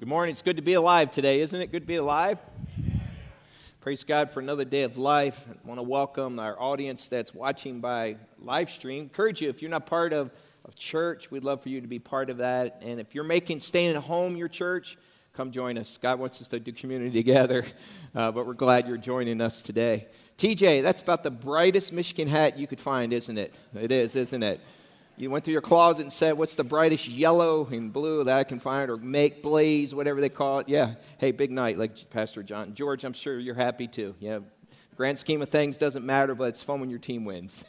Good morning. It's good to be alive today, isn't it? Good to be alive. Praise God for another day of life. I want to welcome our audience that's watching by live stream. Encourage you, if you're not part of, of church, we'd love for you to be part of that. And if you're making staying at home your church, come join us. God wants us to do community together, uh, but we're glad you're joining us today. TJ, that's about the brightest Michigan hat you could find, isn't it? It is, isn't it? You went through your closet and said, What's the brightest yellow and blue that I can find, or make blaze, whatever they call it? Yeah. Hey, big night, like Pastor John. George, I'm sure you're happy too. Yeah. Grand scheme of things doesn't matter, but it's fun when your team wins.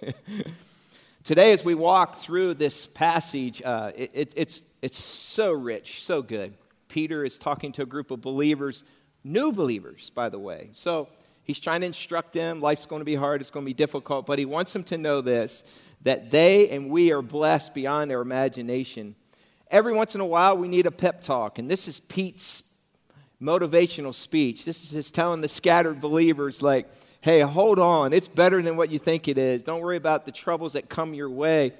Today, as we walk through this passage, uh, it, it, it's, it's so rich, so good. Peter is talking to a group of believers, new believers, by the way. So he's trying to instruct them. Life's going to be hard, it's going to be difficult, but he wants them to know this that they and we are blessed beyond our imagination. Every once in a while, we need a pep talk, and this is Pete's motivational speech. This is his telling the scattered believers, like, hey, hold on, it's better than what you think it is. Don't worry about the troubles that come your way.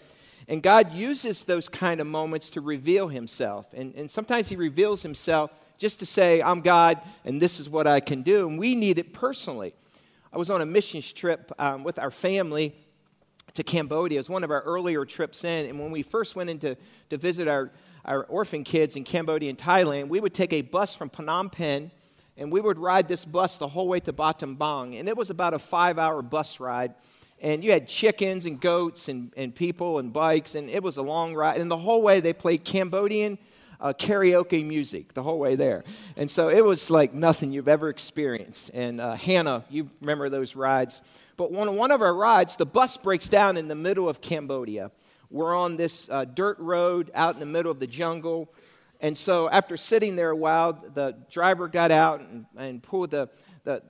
And God uses those kind of moments to reveal himself. And, and sometimes he reveals himself just to say, I'm God and this is what I can do. And we need it personally. I was on a missions trip um, with our family to Cambodia. It was one of our earlier trips in. And when we first went in to, to visit our, our orphan kids in Cambodia and Thailand, we would take a bus from Phnom Penh and we would ride this bus the whole way to Battambang. And it was about a five hour bus ride. And you had chickens and goats and, and people and bikes, and it was a long ride. And the whole way they played Cambodian uh, karaoke music the whole way there. And so it was like nothing you've ever experienced. And uh, Hannah, you remember those rides. But on one of our rides, the bus breaks down in the middle of Cambodia. We're on this uh, dirt road out in the middle of the jungle. And so, after sitting there a while, the driver got out and, and pulled the, the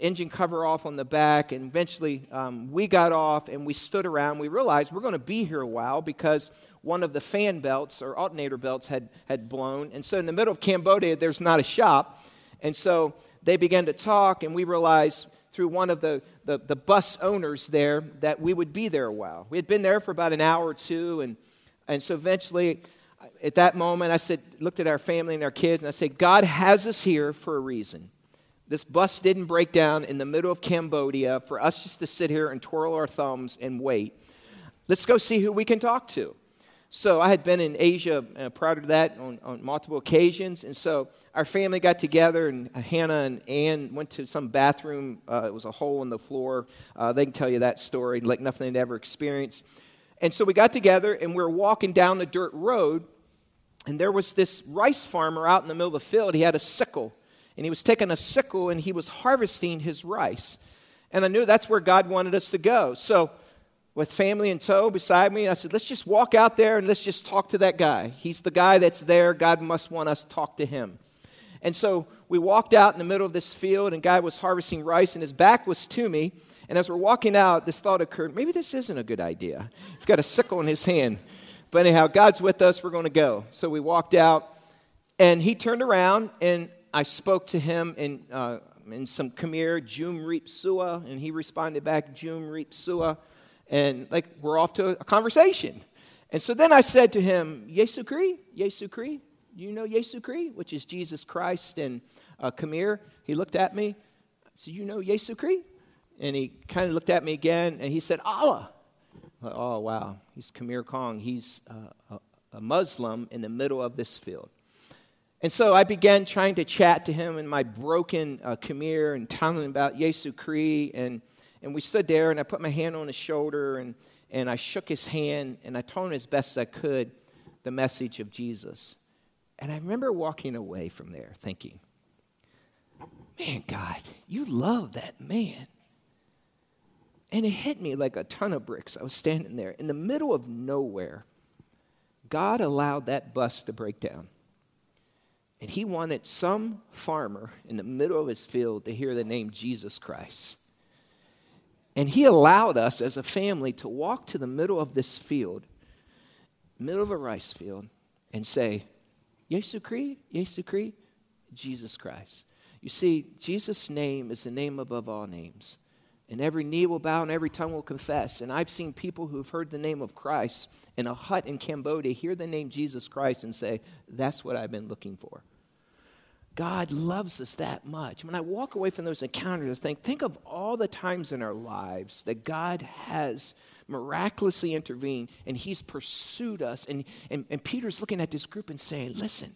engine cover off on the back. And eventually, um, we got off and we stood around. We realized we're going to be here a while because one of the fan belts or alternator belts had, had blown. And so, in the middle of Cambodia, there's not a shop. And so, they began to talk, and we realized through one of the, the, the, bus owners there that we would be there a while. We had been there for about an hour or two, and, and so eventually, at that moment, I said, looked at our family and our kids, and I said, God has us here for a reason. This bus didn't break down in the middle of Cambodia for us just to sit here and twirl our thumbs and wait. Let's go see who we can talk to. So I had been in Asia uh, prior to that on, on, multiple occasions, and so our family got together, and Hannah and Ann went to some bathroom. Uh, it was a hole in the floor. Uh, they can tell you that story like nothing they'd ever experienced. And so we got together, and we were walking down the dirt road, and there was this rice farmer out in the middle of the field. He had a sickle, and he was taking a sickle and he was harvesting his rice. And I knew that's where God wanted us to go. So with family in tow beside me. I said, let's just walk out there and let's just talk to that guy. He's the guy that's there. God must want us to talk to him. And so we walked out in the middle of this field, and guy was harvesting rice, and his back was to me. And as we're walking out, this thought occurred maybe this isn't a good idea. He's got a sickle in his hand. But anyhow, God's with us. We're going to go. So we walked out, and he turned around, and I spoke to him in, uh, in some Khmer, Jum Reap Sua, and he responded back, Jum Reap Sua and like we're off to a conversation. And so then I said to him, Yesu Kri, Yesu Kri, you know Yesu Kri, which is Jesus Christ and uh, Khmer. He looked at me. I said, you know Yesu Kri? And he kind of looked at me again and he said, Allah. Like, oh, wow. He's Khmer Kong. He's uh, a, a Muslim in the middle of this field. And so I began trying to chat to him in my broken uh, Khmer and telling him about Yesu Kri and and we stood there, and I put my hand on his shoulder, and, and I shook his hand, and I told him as best I could the message of Jesus. And I remember walking away from there thinking, man, God, you love that man. And it hit me like a ton of bricks. I was standing there in the middle of nowhere. God allowed that bus to break down. And he wanted some farmer in the middle of his field to hear the name Jesus Christ. And he allowed us as a family to walk to the middle of this field, middle of a rice field, and say, Yesu Kri, Yesu Kri, Jesus Christ. You see, Jesus' name is the name above all names. And every knee will bow and every tongue will confess. And I've seen people who've heard the name of Christ in a hut in Cambodia hear the name Jesus Christ and say, That's what I've been looking for. God loves us that much. When I walk away from those encounters, I think, think of all the times in our lives that God has miraculously intervened and He's pursued us. And, and, and Peter's looking at this group and saying, Listen,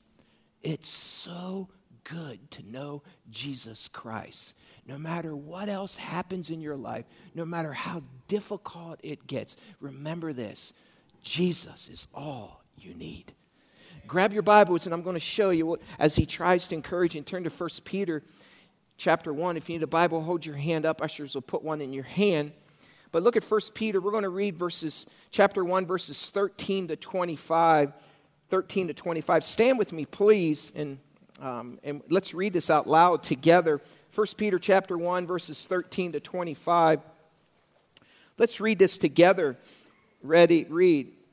it's so good to know Jesus Christ. No matter what else happens in your life, no matter how difficult it gets, remember this Jesus is all you need. Grab your Bibles, and I'm going to show you what, as he tries to encourage and turn to 1 Peter chapter 1. If you need a Bible, hold your hand up. Ushers will put one in your hand. But look at 1 Peter. We're going to read verses, chapter 1, verses 13 to 25. 13 to 25. Stand with me, please, and, um, and let's read this out loud together. 1 Peter chapter 1, verses 13 to 25. Let's read this together. Ready, read.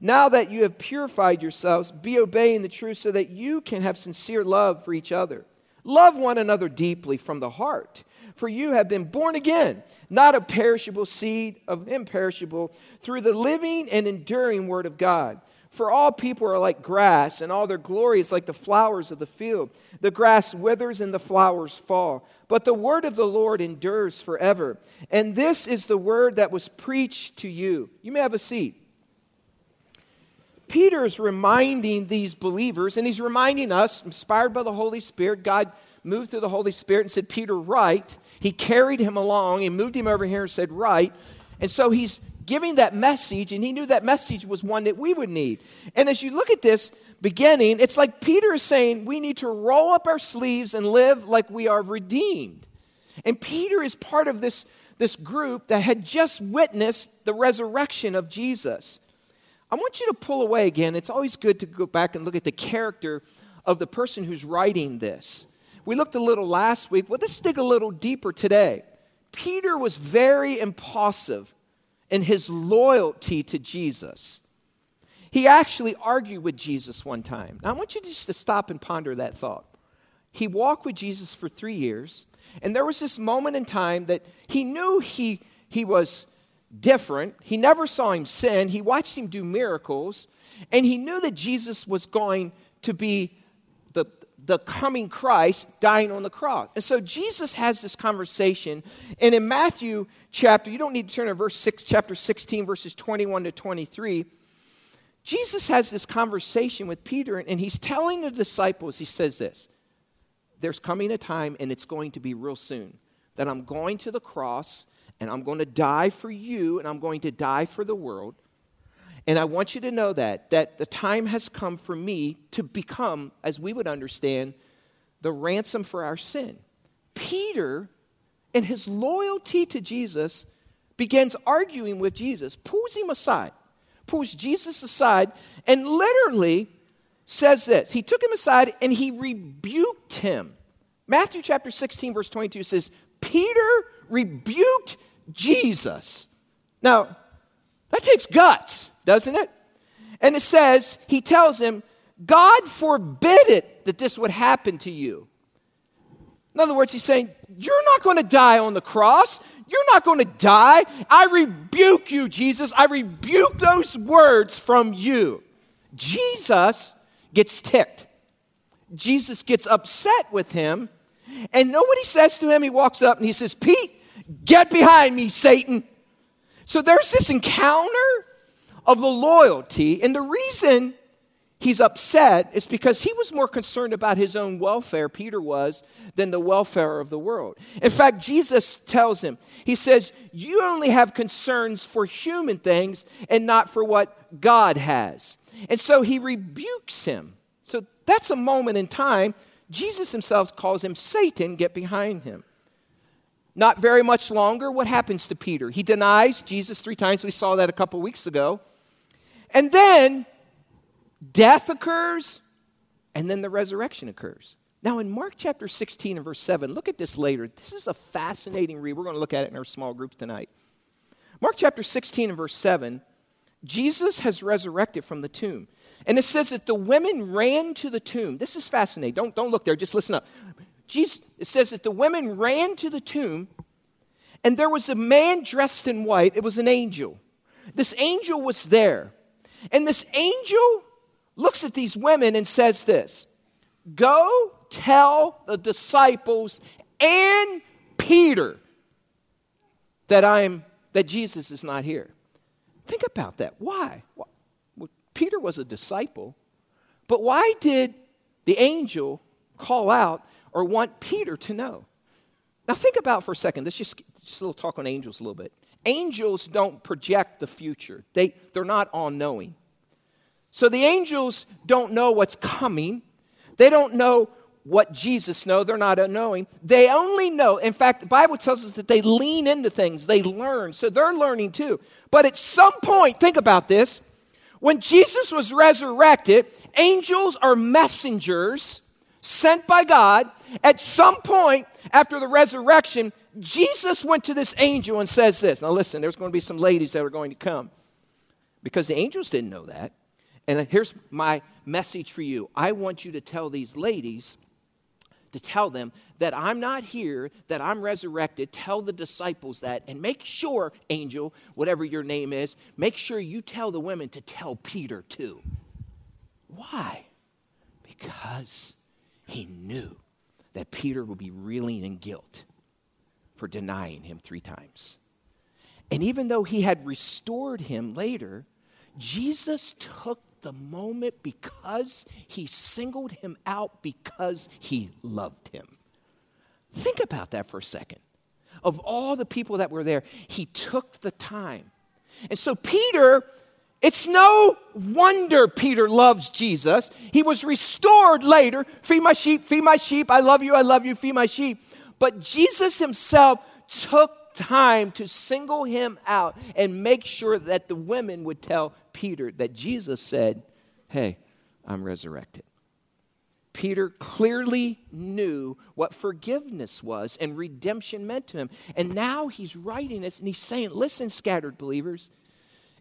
Now that you have purified yourselves, be obeying the truth so that you can have sincere love for each other. Love one another deeply from the heart, for you have been born again, not a perishable seed, of imperishable, through the living and enduring word of God. For all people are like grass, and all their glory is like the flowers of the field. The grass withers and the flowers fall, but the word of the Lord endures forever. And this is the word that was preached to you. You may have a seat. Peter is reminding these believers, and he's reminding us, inspired by the Holy Spirit, God moved through the Holy Spirit and said, Peter, write. He carried him along and moved him over here and said, write. And so he's giving that message, and he knew that message was one that we would need. And as you look at this beginning, it's like Peter is saying we need to roll up our sleeves and live like we are redeemed. And Peter is part of this, this group that had just witnessed the resurrection of Jesus. I want you to pull away again. It's always good to go back and look at the character of the person who's writing this. We looked a little last week. Well, let's dig a little deeper today. Peter was very impulsive in his loyalty to Jesus. He actually argued with Jesus one time. Now, I want you just to stop and ponder that thought. He walked with Jesus for three years, and there was this moment in time that he knew he, he was different. He never saw him sin. He watched him do miracles, and he knew that Jesus was going to be the, the coming Christ dying on the cross. And so Jesus has this conversation, and in Matthew chapter, you don't need to turn to verse 6, chapter 16, verses 21 to 23. Jesus has this conversation with Peter, and he's telling the disciples, he says this There's coming a time, and it's going to be real soon, that I'm going to the cross and I'm going to die for you, and I'm going to die for the world. And I want you to know that, that the time has come for me to become, as we would understand, the ransom for our sin. Peter, in his loyalty to Jesus, begins arguing with Jesus, pulls him aside, pulls Jesus aside, and literally says this. He took him aside and he rebuked him. Matthew chapter 16, verse 22 says, Peter rebuked Jesus. Now, that takes guts, doesn't it? And it says, he tells him, God forbid it that this would happen to you. In other words, he's saying, You're not going to die on the cross. You're not going to die. I rebuke you, Jesus. I rebuke those words from you. Jesus gets ticked. Jesus gets upset with him. And know what he says to him? He walks up and he says, Pete, Get behind me, Satan. So there's this encounter of the loyalty, and the reason he's upset, is because he was more concerned about his own welfare, Peter was, than the welfare of the world. In fact, Jesus tells him, He says, You only have concerns for human things and not for what God has. And so he rebukes him. So that's a moment in time. Jesus himself calls him Satan, get behind him. Not very much longer, what happens to Peter? He denies Jesus three times. We saw that a couple weeks ago. And then death occurs, and then the resurrection occurs. Now, in Mark chapter 16 and verse 7, look at this later. This is a fascinating read. We're going to look at it in our small group tonight. Mark chapter 16 and verse 7, Jesus has resurrected from the tomb. And it says that the women ran to the tomb. This is fascinating. Don't, don't look there, just listen up. Jesus, it says that the women ran to the tomb, and there was a man dressed in white. It was an angel. This angel was there. And this angel looks at these women and says this Go tell the disciples and Peter that I'm that Jesus is not here. Think about that. Why? Well, Peter was a disciple, but why did the angel call out or want Peter to know? Now think about for a second. Let's just just a little talk on angels a little bit. Angels don't project the future. They they're not all knowing. So the angels don't know what's coming. They don't know what Jesus know. They're not unknowing. They only know. In fact, the Bible tells us that they lean into things. They learn. So they're learning too. But at some point, think about this. When Jesus was resurrected, angels are messengers sent by God. At some point after the resurrection, Jesus went to this angel and says this. Now listen, there's going to be some ladies that are going to come because the angels didn't know that. And here's my message for you I want you to tell these ladies, to tell them that I'm not here, that I'm resurrected. Tell the disciples that. And make sure, angel, whatever your name is, make sure you tell the women to tell Peter too. Why? Because he knew that Peter would be reeling in guilt for denying him three times. And even though he had restored him later, Jesus took the moment because he singled him out because he loved him. Think about that for a second. Of all the people that were there, he took the time. And so, Peter, it's no wonder Peter loves Jesus. He was restored later. Feed my sheep, feed my sheep. I love you, I love you, feed my sheep. But Jesus himself took time to single him out and make sure that the women would tell Peter that Jesus said, Hey, I'm resurrected. Peter clearly knew what forgiveness was and redemption meant to him. And now he's writing this and he's saying, Listen, scattered believers,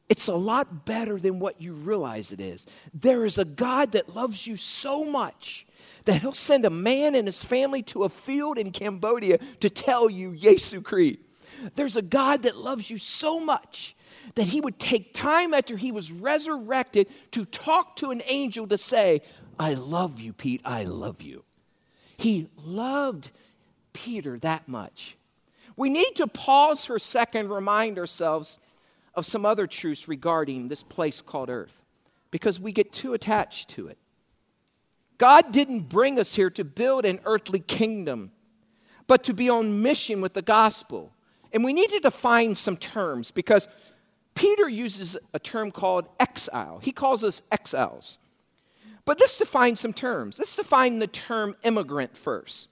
it's a lot better than what you realize it is. There is a God that loves you so much that he'll send a man and his family to a field in Cambodia to tell you Yesu Kri. There's a God that loves you so much that he would take time after he was resurrected to talk to an angel to say, I love you, Pete, I love you. He loved Peter that much. We need to pause for a second, remind ourselves of some other truths regarding this place called earth because we get too attached to it. God didn't bring us here to build an earthly kingdom, but to be on mission with the gospel. And we need to define some terms because Peter uses a term called exile. He calls us exiles. But let's define some terms. Let's define the term immigrant first.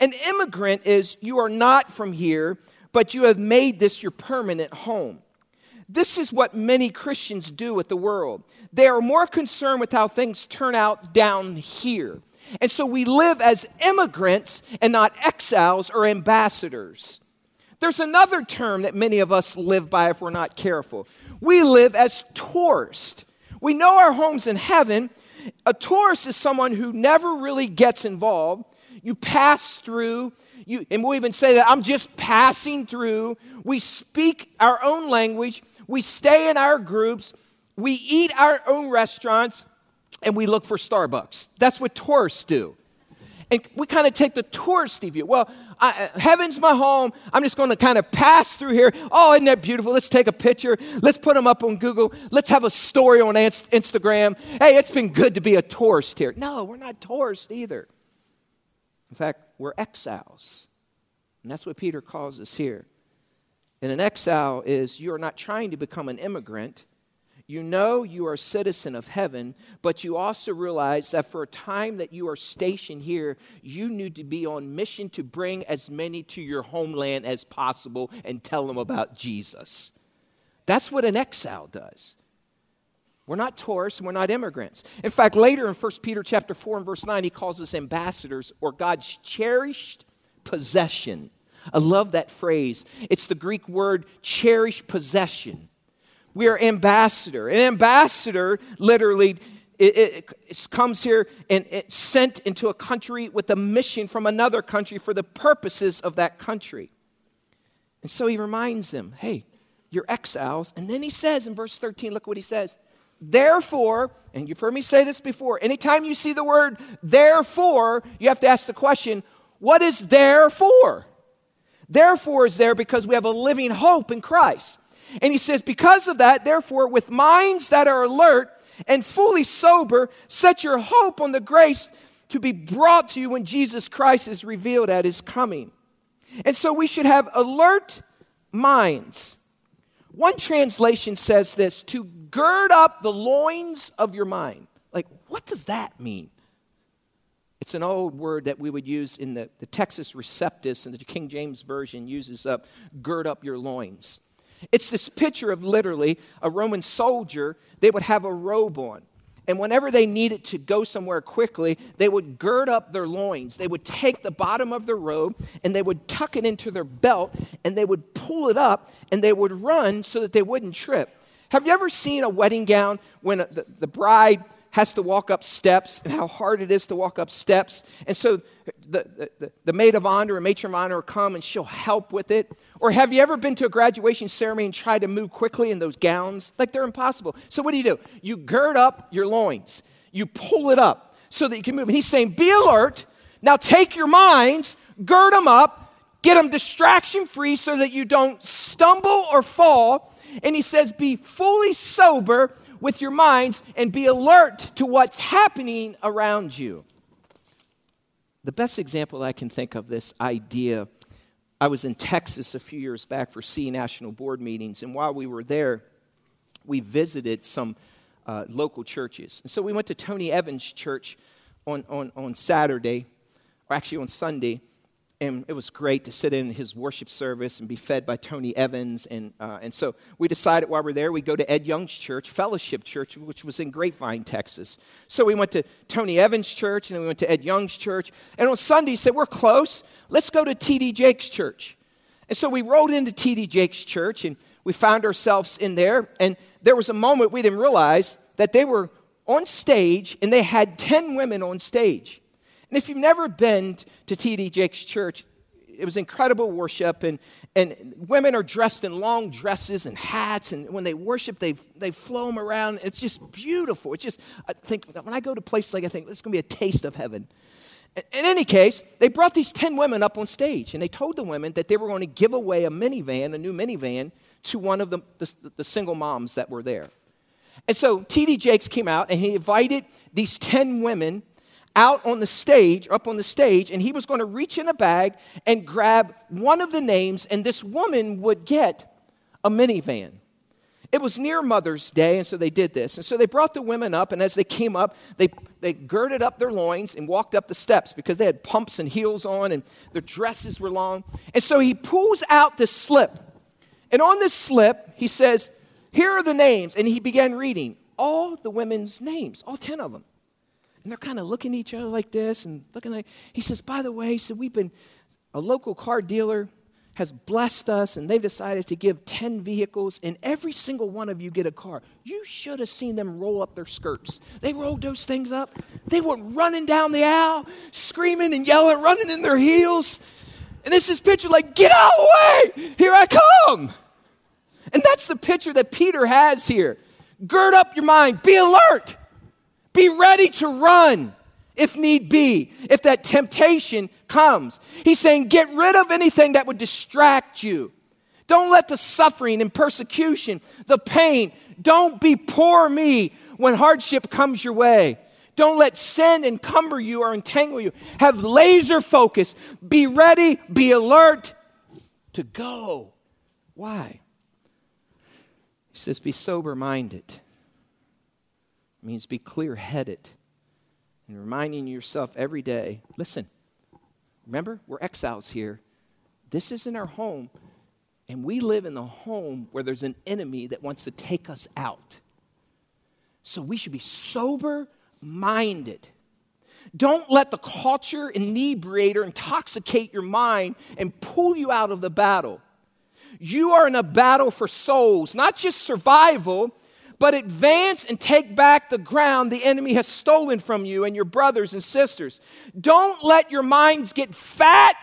An immigrant is you are not from here, but you have made this your permanent home. This is what many Christians do with the world. They are more concerned with how things turn out down here. And so we live as immigrants and not exiles or ambassadors. There's another term that many of us live by if we're not careful. We live as tourists. We know our home's in heaven. A tourist is someone who never really gets involved. You pass through, you, and we even say that I'm just passing through. We speak our own language. We stay in our groups. We eat our own restaurants, and we look for Starbucks. That's what tourists do. And we kind of take the touristy view. Well, I, uh, heaven's my home. I'm just going to kind of pass through here. Oh, isn't that beautiful? Let's take a picture. Let's put them up on Google. Let's have a story on Instagram. Hey, it's been good to be a tourist here. No, we're not tourists either. In fact, we're exiles. And that's what Peter calls us here. And an exile is you're not trying to become an immigrant, you know you are a citizen of heaven, but you also realize that for a time that you are stationed here, you need to be on mission to bring as many to your homeland as possible and tell them about Jesus. That's what an exile does. We're not tourists, we're not immigrants. In fact, later in 1 Peter chapter 4 and verse 9, he calls us ambassadors or God's cherished possession. I love that phrase. It's the Greek word cherished possession. We are ambassador. An ambassador literally it, it, it, comes here and it's sent into a country with a mission from another country for the purposes of that country. And so he reminds them, hey, you're exiles. And then he says in verse 13, look what he says. Therefore, and you've heard me say this before, anytime you see the word therefore, you have to ask the question, what is there for? Therefore is there because we have a living hope in Christ. And he says, Because of that, therefore, with minds that are alert and fully sober, set your hope on the grace to be brought to you when Jesus Christ is revealed at his coming. And so we should have alert minds. One translation says this to gird up the loins of your mind. Like, what does that mean? It's an old word that we would use in the, the Textus Receptus, and the King James Version uses up gird up your loins. It's this picture of literally a Roman soldier, they would have a robe on. And whenever they needed to go somewhere quickly, they would gird up their loins. They would take the bottom of their robe and they would tuck it into their belt and they would pull it up and they would run so that they wouldn't trip. Have you ever seen a wedding gown when the, the bride has to walk up steps and how hard it is to walk up steps? And so the, the, the maid of honor and matron of honor will come and she'll help with it. Or have you ever been to a graduation ceremony and tried to move quickly in those gowns? Like they're impossible. So what do you do? You gird up your loins, you pull it up so that you can move. And he's saying, be alert. Now take your minds, gird them up, get them distraction free so that you don't stumble or fall. And he says, be fully sober with your minds and be alert to what's happening around you. The best example I can think of this idea I was in Texas a few years back for C National Board meetings, and while we were there, we visited some uh, local churches. And so we went to Tony Evans' church on, on, on Saturday, or actually on Sunday, and it was great to sit in his worship service and be fed by Tony Evans. And, uh, and so we decided while we are there, we'd go to Ed Young's church, Fellowship Church, which was in Grapevine, Texas. So we went to Tony Evans' church, and then we went to Ed Young's church. And on Sunday, he said, We're close. Let's go to T.D. Jakes' church. And so we rode into T.D. Jakes' church, and we found ourselves in there. And there was a moment we didn't realize that they were on stage, and they had 10 women on stage. And if you've never been to T.D. Jakes' church, it was incredible worship, and, and women are dressed in long dresses and hats, and when they worship, they, they flow them around. It's just beautiful. It's just, I think, when I go to places like I think, this is going to be a taste of heaven. In any case, they brought these 10 women up on stage, and they told the women that they were going to give away a minivan, a new minivan, to one of the, the, the single moms that were there. And so T.D. Jakes came out, and he invited these 10 women out on the stage, up on the stage, and he was going to reach in a bag and grab one of the names, and this woman would get a minivan. It was near Mother's Day, and so they did this. And so they brought the women up, and as they came up, they, they girded up their loins and walked up the steps because they had pumps and heels on, and their dresses were long. And so he pulls out this slip. And on this slip, he says, Here are the names. And he began reading all the women's names, all 10 of them. And they're kind of looking at each other like this and looking like, he says, by the way, he said, we've been, a local car dealer has blessed us and they've decided to give 10 vehicles and every single one of you get a car. You should have seen them roll up their skirts. They rolled those things up. They were running down the aisle, screaming and yelling, running in their heels. And this is picture like, get out of the way, here I come. And that's the picture that Peter has here. Gird up your mind, be alert. Be ready to run if need be, if that temptation comes. He's saying, get rid of anything that would distract you. Don't let the suffering and persecution, the pain, don't be poor me when hardship comes your way. Don't let sin encumber you or entangle you. Have laser focus. Be ready, be alert to go. Why? He says, be sober minded. It means be clear headed and reminding yourself every day listen, remember, we're exiles here. This isn't our home. And we live in the home where there's an enemy that wants to take us out. So we should be sober minded. Don't let the culture inebriator intoxicate your mind and pull you out of the battle. You are in a battle for souls, not just survival, but advance and take back the ground the enemy has stolen from you and your brothers and sisters. Don't let your minds get fat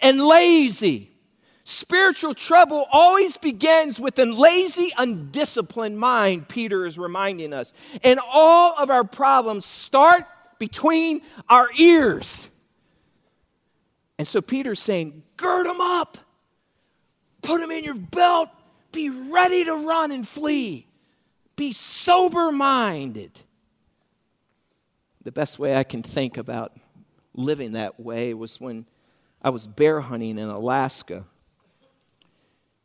and lazy. Spiritual trouble always begins with a lazy, undisciplined mind, Peter is reminding us. And all of our problems start between our ears. And so Peter's saying, gird them up, put them in your belt, be ready to run and flee, be sober minded. The best way I can think about living that way was when I was bear hunting in Alaska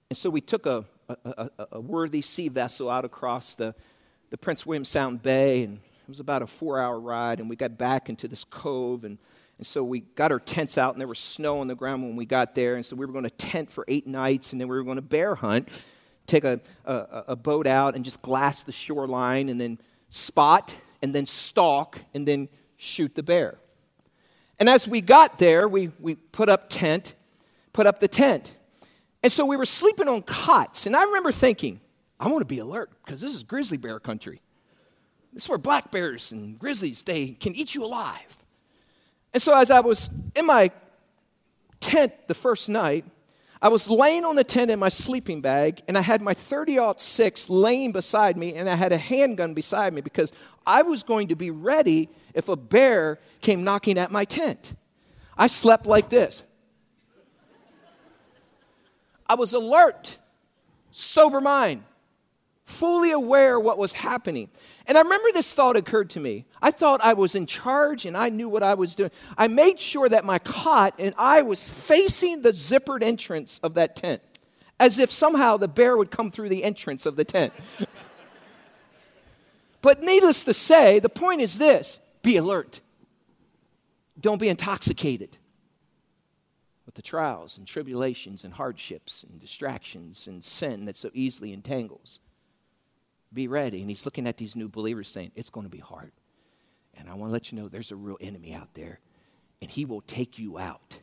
and so we took a, a, a, a worthy sea vessel out across the, the Prince William Sound Bay, and it was about a four hour ride, and we got back into this cove, and, and so we got our tents out, and there was snow on the ground when we got there, and so we were going to tent for eight nights, and then we were going to bear hunt, take a, a, a boat out and just glass the shoreline, and then spot, and then stalk, and then shoot the bear. And as we got there, we, we put up tent, put up the tent. And so we were sleeping on cots. And I remember thinking, I want to be alert because this is grizzly bear country. This is where black bears and grizzlies, they can eat you alive. And so as I was in my tent the first night, I was laying on the tent in my sleeping bag, and I had my 30 6 laying beside me, and I had a handgun beside me because I was going to be ready if a bear came knocking at my tent. I slept like this. I was alert, sober mind, fully aware what was happening. And I remember this thought occurred to me. I thought I was in charge and I knew what I was doing. I made sure that my cot and I was facing the zippered entrance of that tent, as if somehow the bear would come through the entrance of the tent. but needless to say, the point is this be alert. Don't be intoxicated with the trials and tribulations and hardships and distractions and sin that so easily entangles. Be ready. And he's looking at these new believers saying, It's going to be hard. And I want to let you know there's a real enemy out there, and he will take you out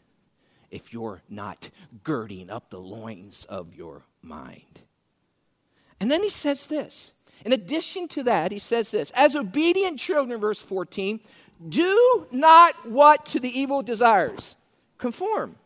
if you're not girding up the loins of your mind. And then he says this. In addition to that, he says this As obedient children, verse 14, do not what to the evil desires conform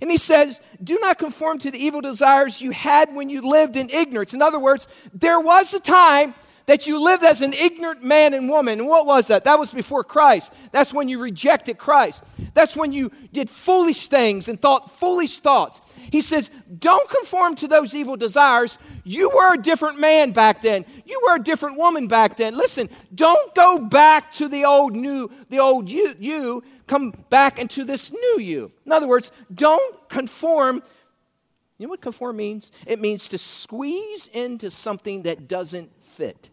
and he says, Do not conform to the evil desires you had when you lived in ignorance. In other words, there was a time that you lived as an ignorant man and woman. And what was that? That was before Christ. That's when you rejected Christ. That's when you did foolish things and thought foolish thoughts. He says, Don't conform to those evil desires. You were a different man back then. You were a different woman back then. Listen, don't go back to the old new, the old you, you come back into this new you. In other words, don't conform. You know what conform means? It means to squeeze into something that doesn't fit.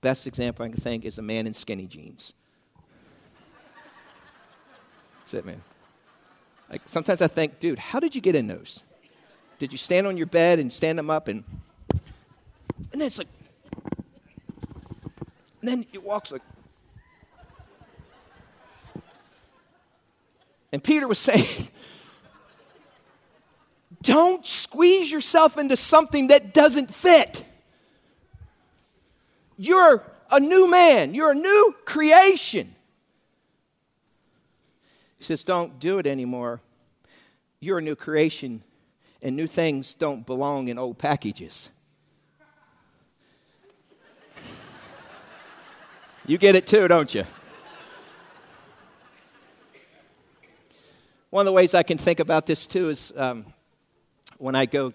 Best example I can think is a man in skinny jeans. That's it, man. Like sometimes I think, dude, how did you get in those? Did you stand on your bed and stand them up and and then it's like and then it walks like And Peter was saying, don't squeeze yourself into something that doesn't fit. You're a new man, you're a new creation. He says, Don't do it anymore. You're a new creation, and new things don't belong in old packages. You get it too, don't you? One of the ways I can think about this too is um, when I go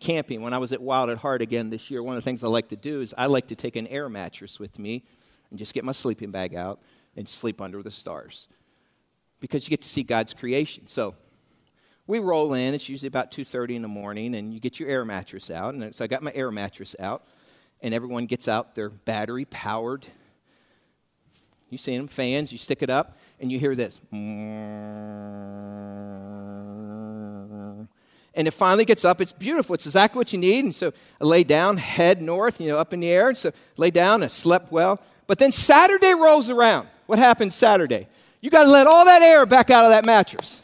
camping, when I was at Wild at Heart again this year, one of the things I like to do is I like to take an air mattress with me and just get my sleeping bag out and sleep under the stars because you get to see God's creation. So we roll in. It's usually about 2:30 in the morning, and you get your air mattress out. And so I got my air mattress out, and everyone gets out their battery powered. You see them fans. You stick it up, and you hear this. And it finally gets up. It's beautiful. It's exactly what you need. And so I lay down, head north, you know, up in the air. And so lay down. I slept well. But then Saturday rolls around. What happens Saturday? You got to let all that air back out of that mattress.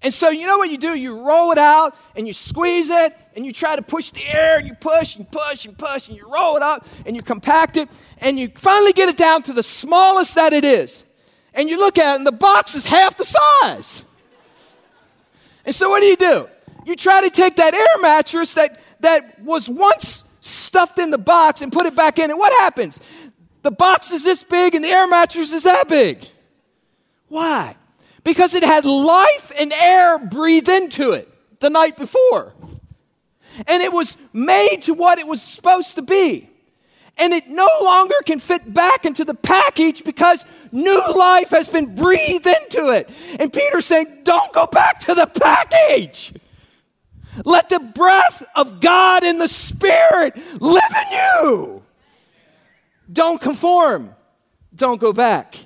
And so, you know what you do? You roll it out and you squeeze it and you try to push the air and you push and push and push and you roll it up and you compact it and you finally get it down to the smallest that it is. And you look at it and the box is half the size. And so, what do you do? You try to take that air mattress that, that was once stuffed in the box and put it back in, and what happens? The box is this big and the air mattress is that big. Why? Because it had life and air breathed into it the night before. And it was made to what it was supposed to be. And it no longer can fit back into the package because new life has been breathed into it. And Peter's saying, don't go back to the package. Let the breath of God in the Spirit live in you. Don't conform. Don't go back.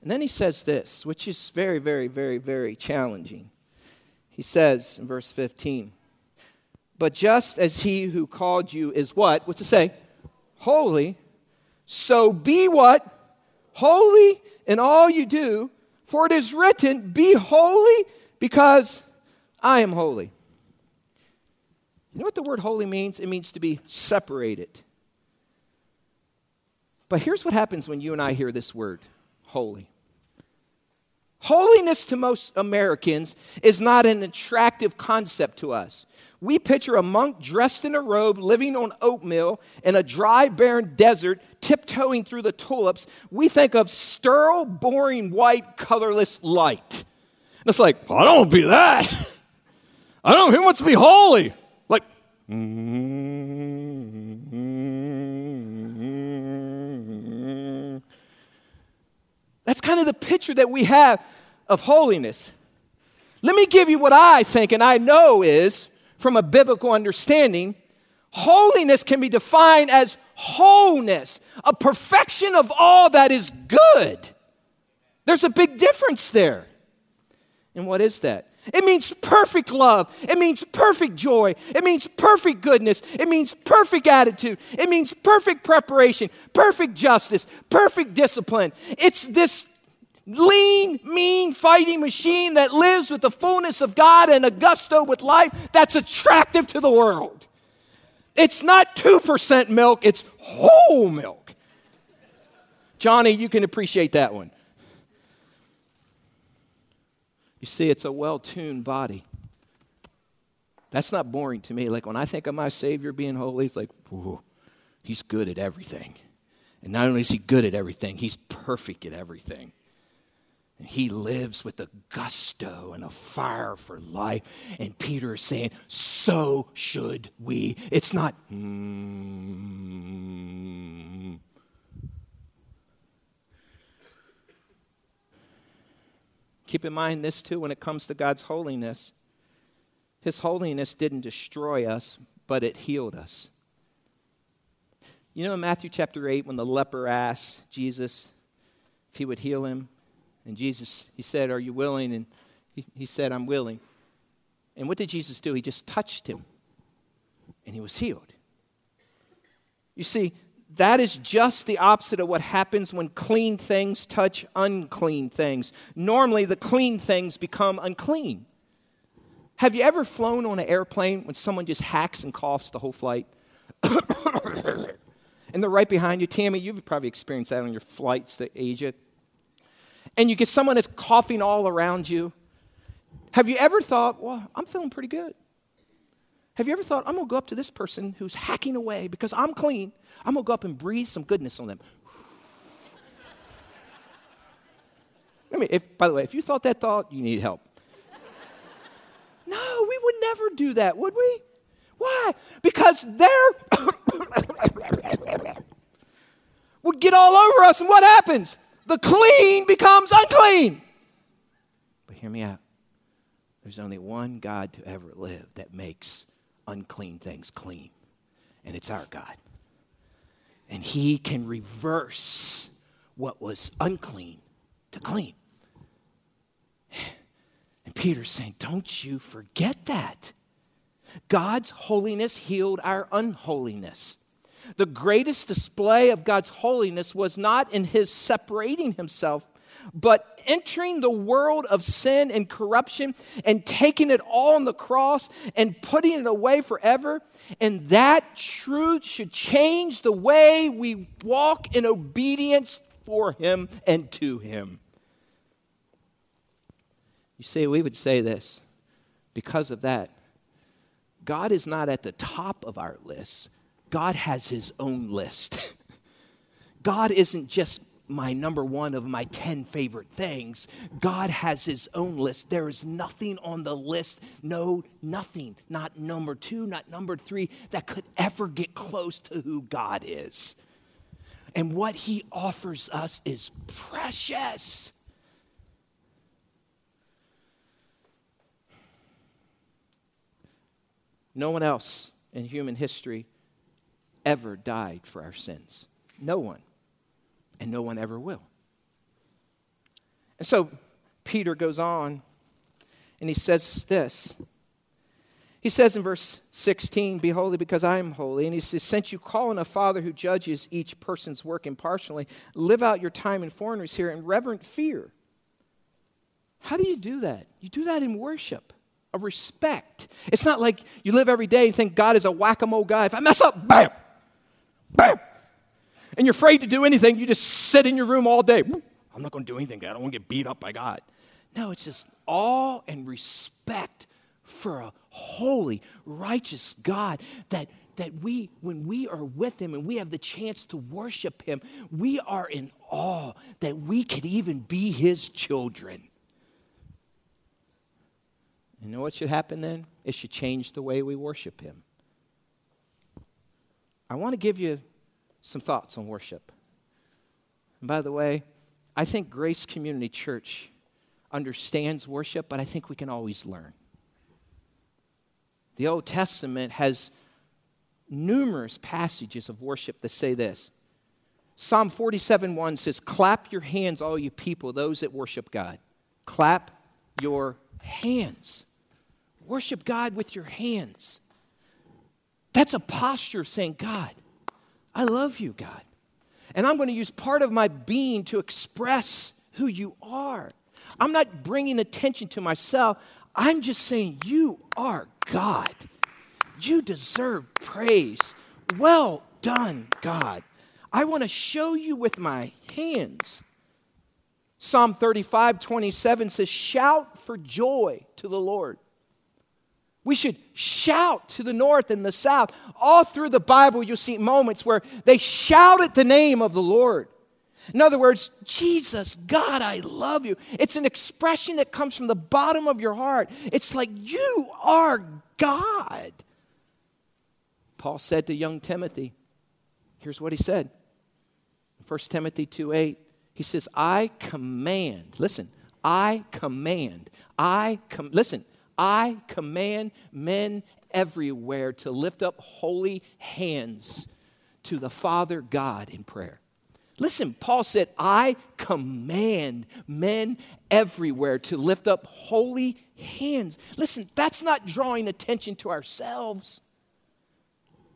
And then he says this, which is very, very, very, very challenging. He says in verse 15, But just as he who called you is what? What's it say? Holy. So be what? Holy in all you do, for it is written, Be holy because I am holy. You know what the word holy means? It means to be separated. But here's what happens when you and I hear this word holy. Holiness to most Americans is not an attractive concept to us. We picture a monk dressed in a robe, living on oatmeal in a dry, barren desert, tiptoeing through the tulips. We think of sterile, boring, white, colorless light. And it's like, I don't want to be that. I don't know. He wants to be holy. Like, that's kind of the picture that we have of holiness. Let me give you what I think and I know is, from a biblical understanding, holiness can be defined as wholeness, a perfection of all that is good. There's a big difference there. And what is that? It means perfect love. It means perfect joy. It means perfect goodness. It means perfect attitude. It means perfect preparation, perfect justice, perfect discipline. It's this lean, mean fighting machine that lives with the fullness of God and a gusto with life that's attractive to the world. It's not 2% milk, it's whole milk. Johnny, you can appreciate that one. You see, it's a well tuned body. That's not boring to me. Like when I think of my Savior being holy, it's like, he's good at everything. And not only is he good at everything, he's perfect at everything. He lives with a gusto and a fire for life. And Peter is saying, so should we. It's not, mm. Keep in mind this too when it comes to God's holiness. His holiness didn't destroy us, but it healed us. You know, in Matthew chapter 8, when the leper asked Jesus if he would heal him, and Jesus, he said, Are you willing? And he, he said, I'm willing. And what did Jesus do? He just touched him, and he was healed. You see, that is just the opposite of what happens when clean things touch unclean things. Normally, the clean things become unclean. Have you ever flown on an airplane when someone just hacks and coughs the whole flight? and they're right behind you. Tammy, you've probably experienced that on your flights to Asia and you get someone that's coughing all around you, have you ever thought, well, I'm feeling pretty good? Have you ever thought, I'm going to go up to this person who's hacking away because I'm clean? I'm going to go up and breathe some goodness on them. I mean, if, by the way, if you thought that thought, you need help. no, we would never do that, would we? Why? Because they're would get all over us, and what happens? The clean becomes unclean. But hear me out. There's only one God to ever live that makes unclean things clean, and it's our God. And He can reverse what was unclean to clean. And Peter's saying, Don't you forget that. God's holiness healed our unholiness. The greatest display of God's holiness was not in his separating himself, but entering the world of sin and corruption and taking it all on the cross and putting it away forever. And that truth should change the way we walk in obedience for him and to him. You see, we would say this because of that. God is not at the top of our list. God has his own list. God isn't just my number one of my 10 favorite things. God has his own list. There is nothing on the list, no, nothing, not number two, not number three, that could ever get close to who God is. And what he offers us is precious. No one else in human history ever died for our sins. No one. And no one ever will. And so Peter goes on and he says this. He says in verse 16, Be holy because I am holy. And he says, Since you call on a Father who judges each person's work impartially, live out your time in foreigners here in reverent fear. How do you do that? You do that in worship a respect. It's not like you live every day and think God is a whack a mole guy. If I mess up, bam, bam. And you're afraid to do anything, you just sit in your room all day. I'm not going to do anything. I don't want to get beat up by God. No, it's just awe and respect for a holy, righteous God that that we, when we are with Him and we have the chance to worship Him, we are in awe that we could even be His children. You know what should happen then? It should change the way we worship Him. I want to give you some thoughts on worship. And by the way, I think Grace Community Church understands worship, but I think we can always learn. The Old Testament has numerous passages of worship that say this. Psalm 47 1 says, Clap your hands, all you people, those that worship God. Clap your hands. Worship God with your hands. That's a posture of saying, God, I love you, God. And I'm going to use part of my being to express who you are. I'm not bringing attention to myself. I'm just saying, You are God. You deserve praise. Well done, God. I want to show you with my hands. Psalm 35, 27 says, Shout for joy to the Lord. We should shout to the north and the south. All through the Bible, you'll see moments where they shouted the name of the Lord. In other words, Jesus, God, I love you. It's an expression that comes from the bottom of your heart. It's like, you are God. Paul said to young Timothy, here's what he said. 1 Timothy 2 8, he says, I command, listen, I command, I com- listen, I command men everywhere to lift up holy hands to the Father God in prayer. Listen, Paul said, I command men everywhere to lift up holy hands. Listen, that's not drawing attention to ourselves.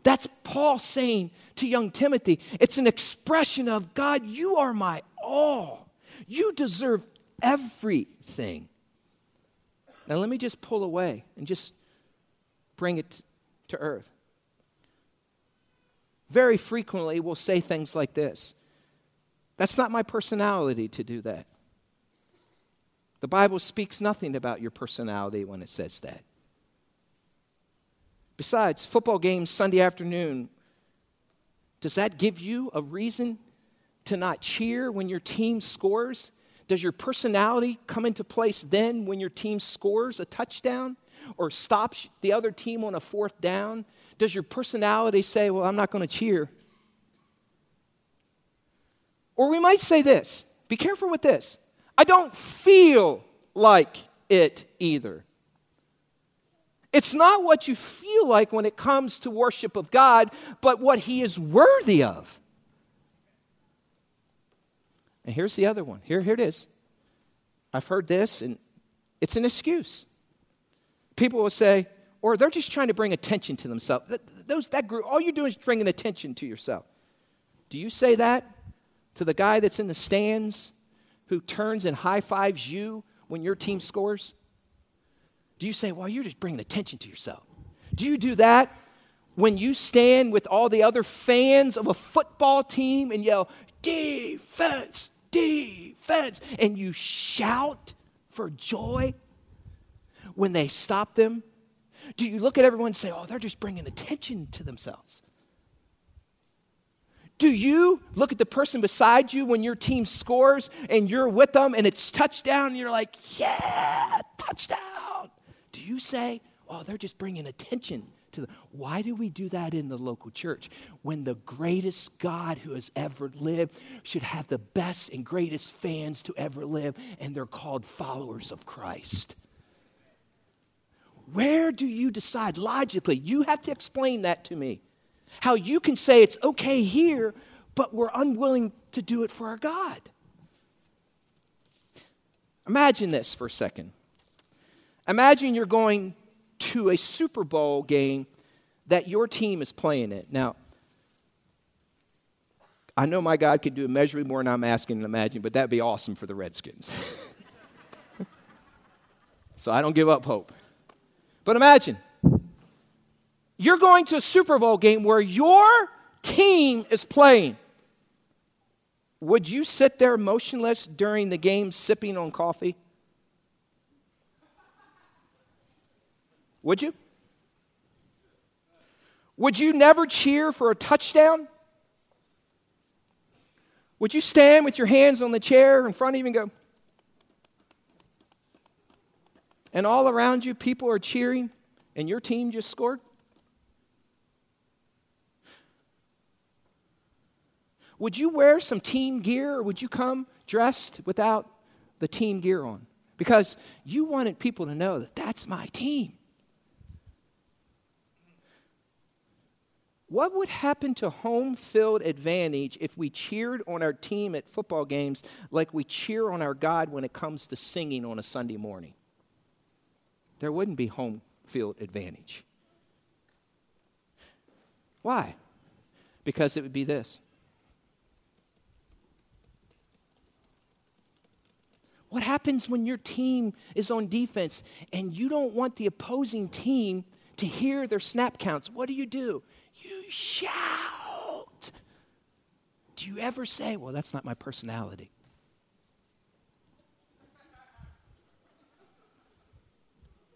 That's Paul saying to young Timothy, it's an expression of God, you are my all. You deserve everything. Now, let me just pull away and just bring it to earth. Very frequently, we'll say things like this That's not my personality to do that. The Bible speaks nothing about your personality when it says that. Besides, football games Sunday afternoon, does that give you a reason to not cheer when your team scores? Does your personality come into place then when your team scores a touchdown or stops the other team on a fourth down? Does your personality say, Well, I'm not going to cheer? Or we might say this be careful with this. I don't feel like it either. It's not what you feel like when it comes to worship of God, but what He is worthy of. And here's the other one. Here, here it is. I've heard this, and it's an excuse. People will say, or they're just trying to bring attention to themselves. Those, that group, all you're doing is bringing attention to yourself. Do you say that to the guy that's in the stands who turns and high fives you when your team scores? Do you say, well, you're just bringing attention to yourself? Do you do that when you stand with all the other fans of a football team and yell, defense, defense, and you shout for joy when they stop them? Do you look at everyone and say, oh, they're just bringing attention to themselves? Do you look at the person beside you when your team scores and you're with them and it's touchdown and you're like, yeah, touchdown? Do you say, oh, they're just bringing attention to. Why do we do that in the local church? When the greatest God who has ever lived should have the best and greatest fans to ever live, and they're called followers of Christ. Where do you decide logically? You have to explain that to me. How you can say it's okay here, but we're unwilling to do it for our God. Imagine this for a second. Imagine you're going to a Super Bowl game that your team is playing it. Now, I know my God could do immeasurably more than I'm asking and imagining, but that'd be awesome for the Redskins. so I don't give up hope. But imagine you're going to a Super Bowl game where your team is playing. Would you sit there motionless during the game sipping on coffee? Would you? Would you never cheer for a touchdown? Would you stand with your hands on the chair in front of you and go, and all around you, people are cheering, and your team just scored? Would you wear some team gear or would you come dressed without the team gear on? Because you wanted people to know that that's my team. What would happen to home field advantage if we cheered on our team at football games like we cheer on our God when it comes to singing on a Sunday morning? There wouldn't be home field advantage. Why? Because it would be this. What happens when your team is on defense and you don't want the opposing team to hear their snap counts? What do you do? Shout. Do you ever say, Well, that's not my personality?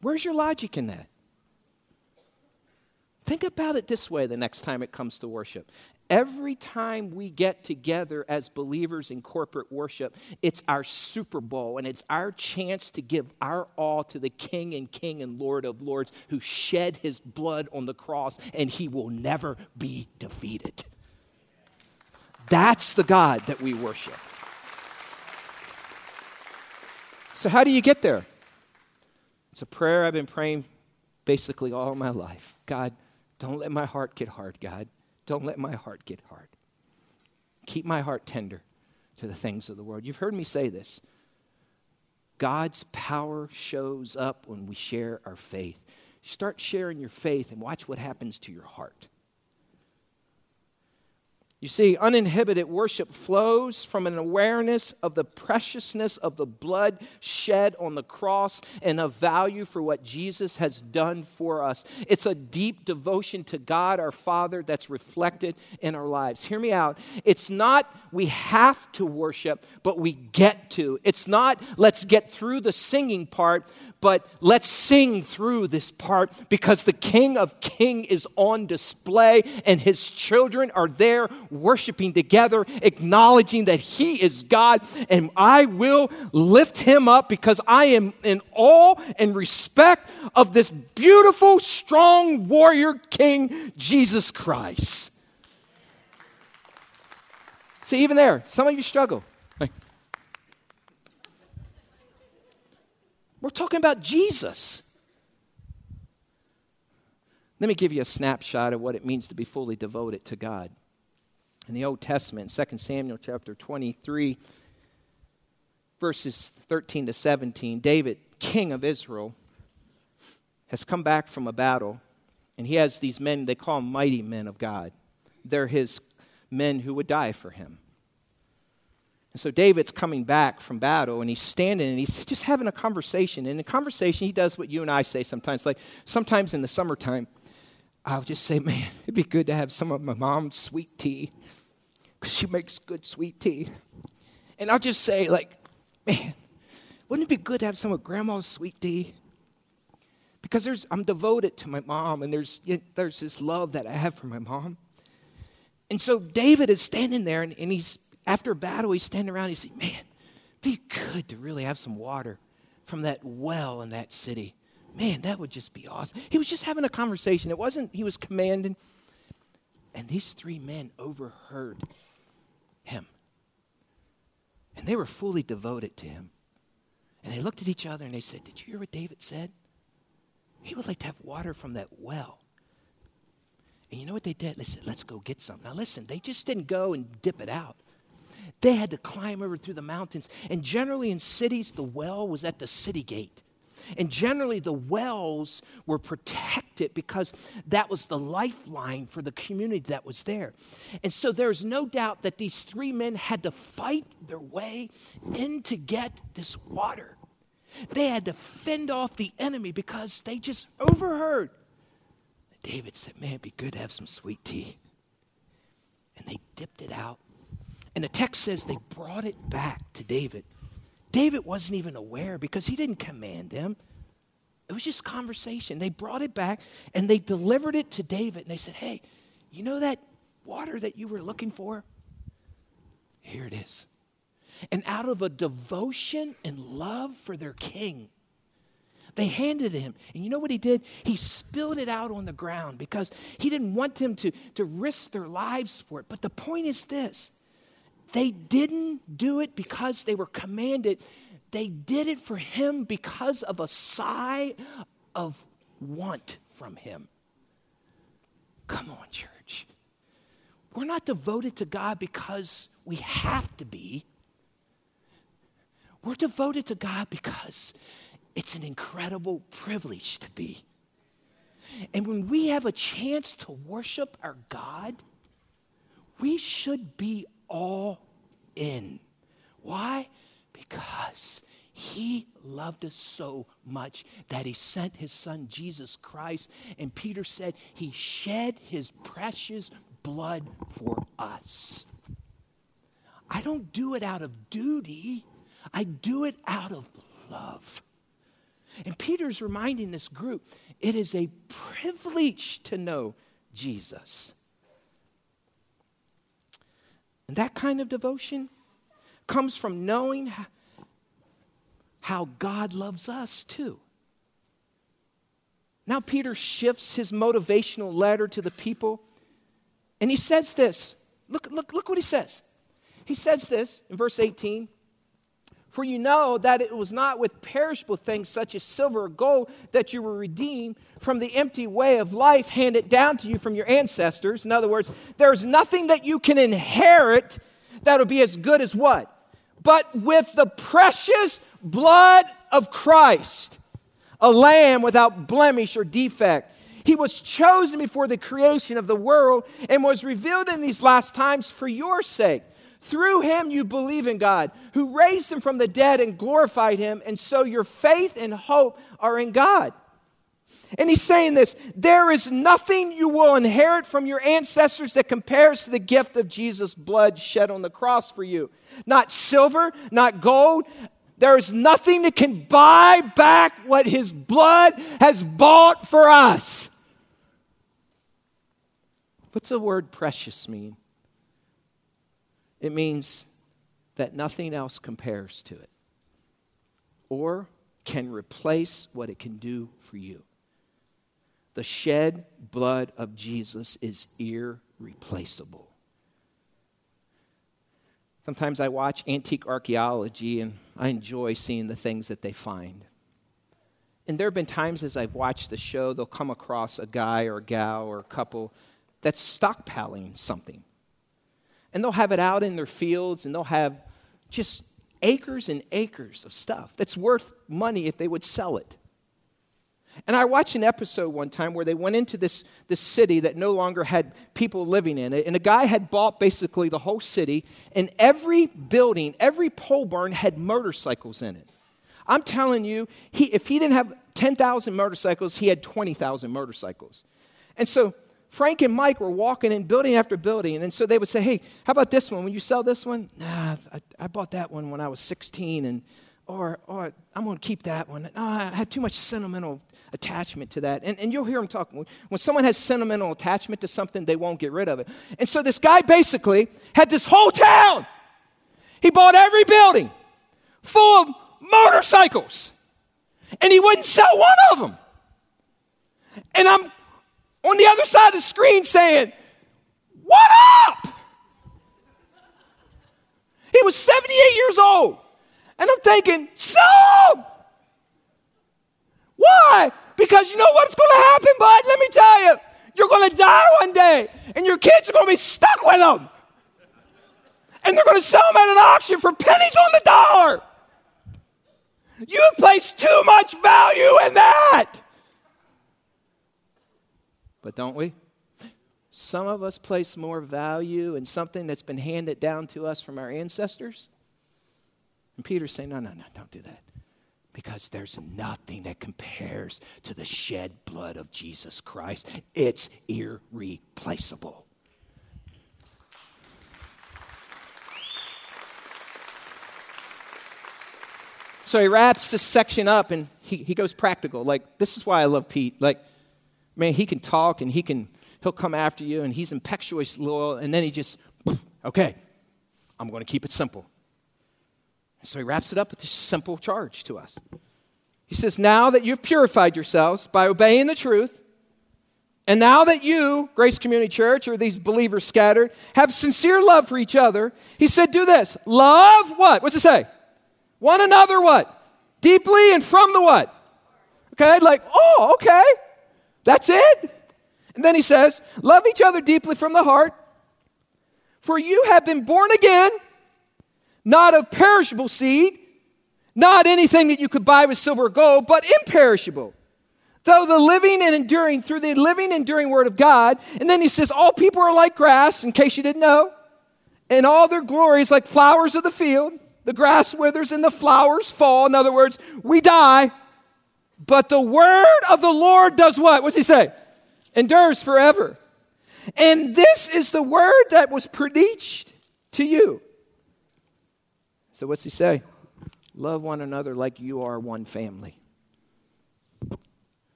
Where's your logic in that? Think about it this way the next time it comes to worship. Every time we get together as believers in corporate worship, it's our Super Bowl and it's our chance to give our all to the King and King and Lord of Lords who shed his blood on the cross and he will never be defeated. That's the God that we worship. So, how do you get there? It's a prayer I've been praying basically all my life. God, don't let my heart get hard, God. Don't let my heart get hard. Keep my heart tender to the things of the world. You've heard me say this. God's power shows up when we share our faith. Start sharing your faith and watch what happens to your heart. You see, uninhibited worship flows from an awareness of the preciousness of the blood shed on the cross and a value for what Jesus has done for us. It's a deep devotion to God our Father that's reflected in our lives. Hear me out. It's not we have to worship, but we get to. It's not let's get through the singing part, but let's sing through this part because the King of King is on display and his children are there worshiping together, acknowledging that he is God. And I will lift him up because I am in awe and respect of this beautiful, strong warrior King, Jesus Christ. See, even there, some of you struggle. We're talking about Jesus. Let me give you a snapshot of what it means to be fully devoted to God. In the Old Testament, 2 Samuel chapter 23, verses 13 to 17, David, king of Israel, has come back from a battle, and he has these men, they call them mighty men of God. They're his men who would die for him. And so David's coming back from battle and he's standing and he's just having a conversation. And in the conversation, he does what you and I say sometimes. Like sometimes in the summertime, I'll just say, man, it'd be good to have some of my mom's sweet tea because she makes good sweet tea. And I'll just say, like, man, wouldn't it be good to have some of grandma's sweet tea? Because there's, I'm devoted to my mom and there's, there's this love that I have for my mom. And so David is standing there and, and he's after a battle, he's standing around, he's saying, Man, be good to really have some water from that well in that city. Man, that would just be awesome. He was just having a conversation. It wasn't, he was commanding. And these three men overheard him. And they were fully devoted to him. And they looked at each other and they said, Did you hear what David said? He would like to have water from that well. And you know what they did? They said, Let's go get some. Now, listen, they just didn't go and dip it out. They had to climb over through the mountains. And generally in cities, the well was at the city gate. And generally, the wells were protected because that was the lifeline for the community that was there. And so there's no doubt that these three men had to fight their way in to get this water. They had to fend off the enemy because they just overheard. David said, Man, it'd be good to have some sweet tea. And they dipped it out and the text says they brought it back to David. David wasn't even aware because he didn't command them. It was just conversation. They brought it back and they delivered it to David. And they said, Hey, you know that water that you were looking for? Here it is. And out of a devotion and love for their king, they handed it him. And you know what he did? He spilled it out on the ground because he didn't want them to, to risk their lives for it. But the point is this they didn't do it because they were commanded. They did it for him because of a sigh of want from him. Come on, church. We're not devoted to God because we have to be. We're devoted to God because it's an incredible privilege to be. And when we have a chance to worship our God, we should be all in. Why? Because he loved us so much that he sent his son Jesus Christ. And Peter said he shed his precious blood for us. I don't do it out of duty, I do it out of love. And Peter's reminding this group it is a privilege to know Jesus. And that kind of devotion comes from knowing how God loves us too. Now, Peter shifts his motivational letter to the people, and he says this. Look, look, look what he says. He says this in verse 18 For you know that it was not with perishable things such as silver or gold that you were redeemed from the empty way of life handed down to you from your ancestors. In other words, there's nothing that you can inherit that'll be as good as what? But with the precious blood of Christ, a lamb without blemish or defect. He was chosen before the creation of the world and was revealed in these last times for your sake. Through him you believe in God, who raised him from the dead and glorified him, and so your faith and hope are in God. And he's saying this there is nothing you will inherit from your ancestors that compares to the gift of Jesus' blood shed on the cross for you. Not silver, not gold, There is nothing that can buy back what his blood has bought for us. What's the word precious mean? It means that nothing else compares to it or can replace what it can do for you. The shed blood of Jesus is irreplaceable. Sometimes I watch antique archaeology and I enjoy seeing the things that they find. And there have been times as I've watched the show, they'll come across a guy or a gal or a couple that's stockpiling something. And they'll have it out in their fields and they'll have just acres and acres of stuff that's worth money if they would sell it. And I watched an episode one time where they went into this, this city that no longer had people living in it. And a guy had bought basically the whole city, and every building, every pole barn had motorcycles in it. I'm telling you, he, if he didn't have 10,000 motorcycles, he had 20,000 motorcycles. And so Frank and Mike were walking in building after building. And so they would say, Hey, how about this one? When you sell this one? Nah, I, I bought that one when I was 16. And, or, or I'm going to keep that one. Oh, I had too much sentimental attachment to that. And, and you'll hear them talk. When someone has sentimental attachment to something, they won't get rid of it. And so this guy basically had this whole town. He bought every building full of motorcycles, and he wouldn't sell one of them. And I'm on the other side of the screen saying, What up? He was 78 years old. And I'm thinking, Sold! Why? Because you know what's going to happen, bud? Let me tell you. You're going to die one day, and your kids are going to be stuck with them. And they're going to sell them at an auction for pennies on the dollar. You have placed too much value in that. But don't we? Some of us place more value in something that's been handed down to us from our ancestors. And Peter's saying, no, no, no, don't do that because there's nothing that compares to the shed blood of Jesus Christ. It's irreplaceable. So he wraps this section up and he, he goes practical. Like, this is why I love Pete. Like, man, he can talk and he can, he'll come after you and he's impetuous, loyal, and then he just, okay, I'm going to keep it simple. So he wraps it up with this simple charge to us. He says, Now that you've purified yourselves by obeying the truth, and now that you, Grace Community Church, or these believers scattered, have sincere love for each other, he said, Do this. Love what? What's it say? One another what? Deeply and from the what? Okay, like, oh, okay. That's it. And then he says, Love each other deeply from the heart, for you have been born again not of perishable seed, not anything that you could buy with silver or gold, but imperishable. Though the living and enduring, through the living, and enduring word of God. And then he says, All people are like grass, in case you didn't know, and all their glory is like flowers of the field. The grass withers and the flowers fall. In other words, we die. But the word of the Lord does what? What's he say? Endures forever. And this is the word that was preached to you. So, what's he say? Love one another like you are one family.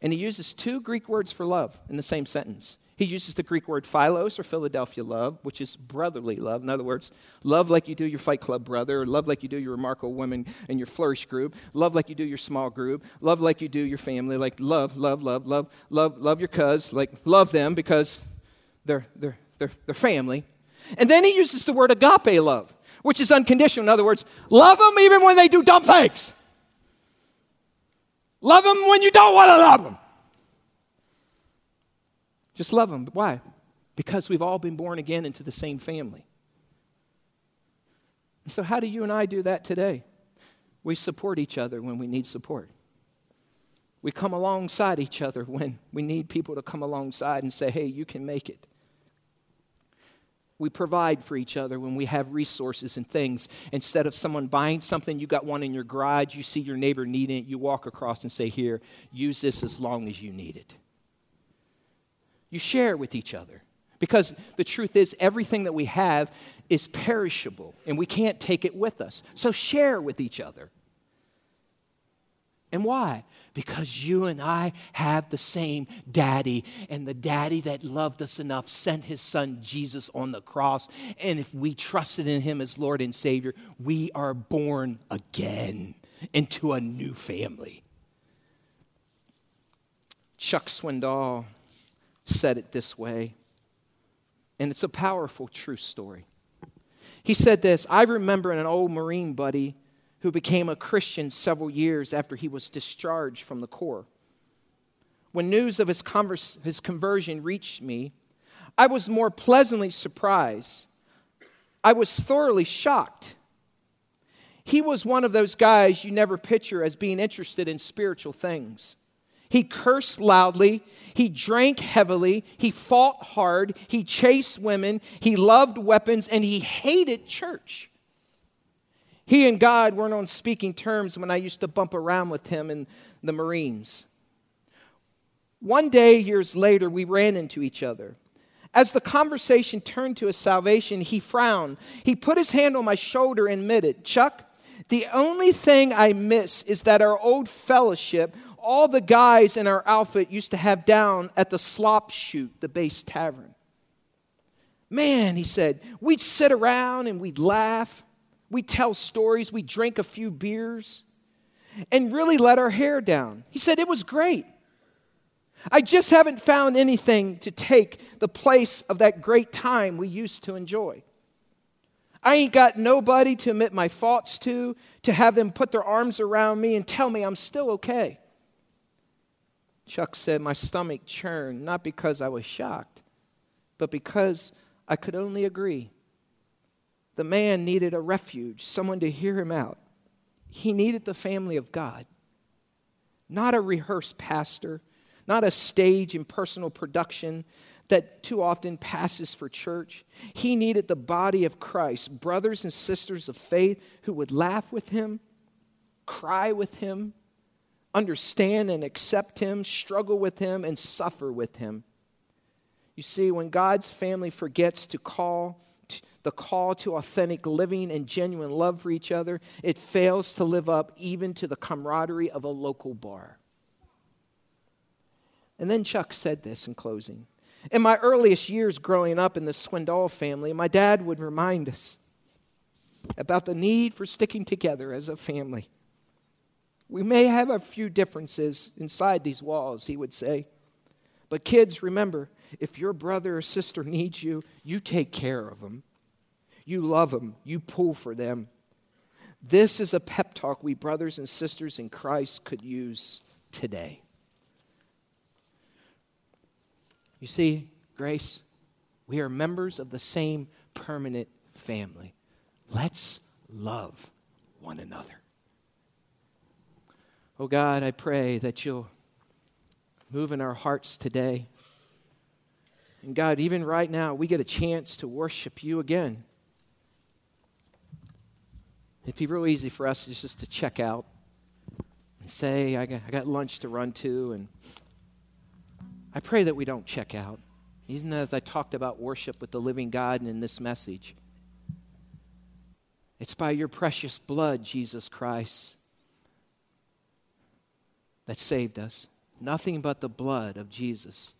And he uses two Greek words for love in the same sentence. He uses the Greek word philos or Philadelphia love, which is brotherly love. In other words, love like you do your fight club brother, love like you do your remarkable women and your flourish group, love like you do your small group, love like you do your family, like love, love, love, love, love, love your cuz, like love them because they're, they're, they're, they're family. And then he uses the word agape love which is unconditional. In other words, love them even when they do dumb things. Love them when you don't want to love them. Just love them. Why? Because we've all been born again into the same family. And so, how do you and I do that today? We support each other when we need support. We come alongside each other when we need people to come alongside and say, hey, you can make it. We provide for each other when we have resources and things. Instead of someone buying something, you got one in your garage, you see your neighbor needing it, you walk across and say, Here, use this as long as you need it. You share with each other. Because the truth is, everything that we have is perishable and we can't take it with us. So share with each other. And why? Because you and I have the same daddy, and the daddy that loved us enough sent his son Jesus on the cross. And if we trusted in him as Lord and Savior, we are born again into a new family. Chuck Swindoll said it this way, and it's a powerful, true story. He said this I remember an old Marine buddy who became a Christian several years after he was discharged from the Corps. When news of his, converse, his conversion reached me, I was more pleasantly surprised. I was thoroughly shocked. He was one of those guys you never picture as being interested in spiritual things. He cursed loudly. He drank heavily. He fought hard. He chased women. He loved weapons and he hated church. He and God weren't on speaking terms when I used to bump around with him in the Marines. One day, years later, we ran into each other. As the conversation turned to his salvation, he frowned. He put his hand on my shoulder and admitted, Chuck, the only thing I miss is that our old fellowship, all the guys in our outfit used to have down at the slop chute, the base tavern. Man, he said, we'd sit around and we'd laugh. we'd tell stories, we'd drink a few beers, and really let our hair down. He said it was great. I just haven't found anything to take the place of that great time we used to enjoy. I ain't got nobody to admit my faults to, to have them put their arms around me and tell me I'm still okay. Chuck said my stomach churned, not because I was shocked, but because I could only agree. The man needed a refuge, someone to hear him out. He needed the family of God, not a rehearsed pastor, not a stage and personal production that too often passes for church. He needed the body of Christ, brothers and sisters of faith who would laugh with him, cry with him, understand and accept him, struggle with him, and suffer with him. You see, when God's family forgets to call the call to authentic living and genuine love for each other, it fails to live up even to the camaraderie of a local bar. And then Chuck said this in closing. In my earliest years growing up in the Swindoll family, my dad would remind us about the need for sticking together as a family. We may have a few differences inside these walls, he would say. But kids, remember, if your brother or sister needs you, you take care of them. You love them, you pull for them. This is a pep talk we brothers and sisters in Christ could use today. You see, Grace, we are members of the same permanent family. Let's love one another. Oh God, I pray that you'll move in our hearts today. And God, even right now, we get a chance to worship you again. It'd be real easy for us just to check out and say, I got, lunch to run to. And I pray that we don't check out, even as I talked about worship with the living God and in this message. It's by your precious blood, Jesus Christ, that saved us. Nothing but the blood of Jesus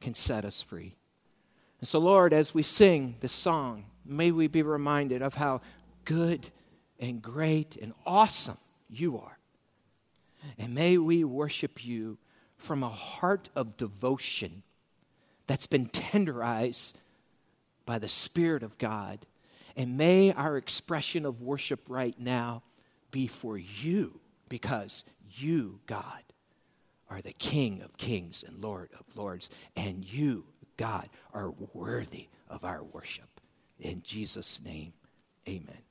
can set us free. And so, Lord, as we sing this song, may we be reminded of how good and great and awesome you are. And may we worship you from a heart of devotion that's been tenderized by the Spirit of God. And may our expression of worship right now be for you, because you, God, are the King of kings and Lord of lords, and you, God, are worthy of our worship. In Jesus' name, amen.